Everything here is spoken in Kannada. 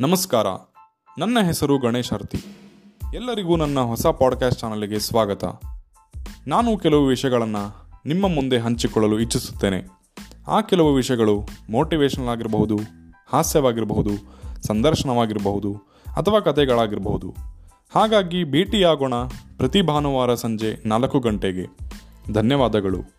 ನಮಸ್ಕಾರ. ನನ್ನ ಹೆಸರು ಗಣೇಶ್ ಆರ್ತಿ. ಎಲ್ಲರಿಗೂ ನನ್ನ ಹೊಸ ಪಾಡ್ಕ್ಯಾಸ್ಟ್ ಚಾನಲ್ಗೆ ಸ್ವಾಗತ. ನಾನು ಕೆಲವು ವಿಷಯಗಳನ್ನು ನಿಮ್ಮ ಮುಂದೆ ಹಂಚಿಕೊಳ್ಳಲು ಇಚ್ಛಿಸುತ್ತೇನೆ ಆ ಕೆಲವು ವಿಷಯಗಳು ಮೋಟಿವೇಷನಲ್ ಆಗಿರಬಹುದು, ಹಾಸ್ಯವಾಗಿರಬಹುದು, ಸಂದರ್ಶನವಾಗಿರಬಹುದು ಅಥವಾ ಕಥೆಗಳಾಗಿರಬಹುದು. ಹಾಗಾಗಿ ಭೇಟಿಯಾಗೋಣ ಪ್ರತಿ ಭಾನುವಾರ ಸಂಜೆ ನಾಲ್ಕು ಗಂಟೆಗೆ. ಧನ್ಯವಾದಗಳು.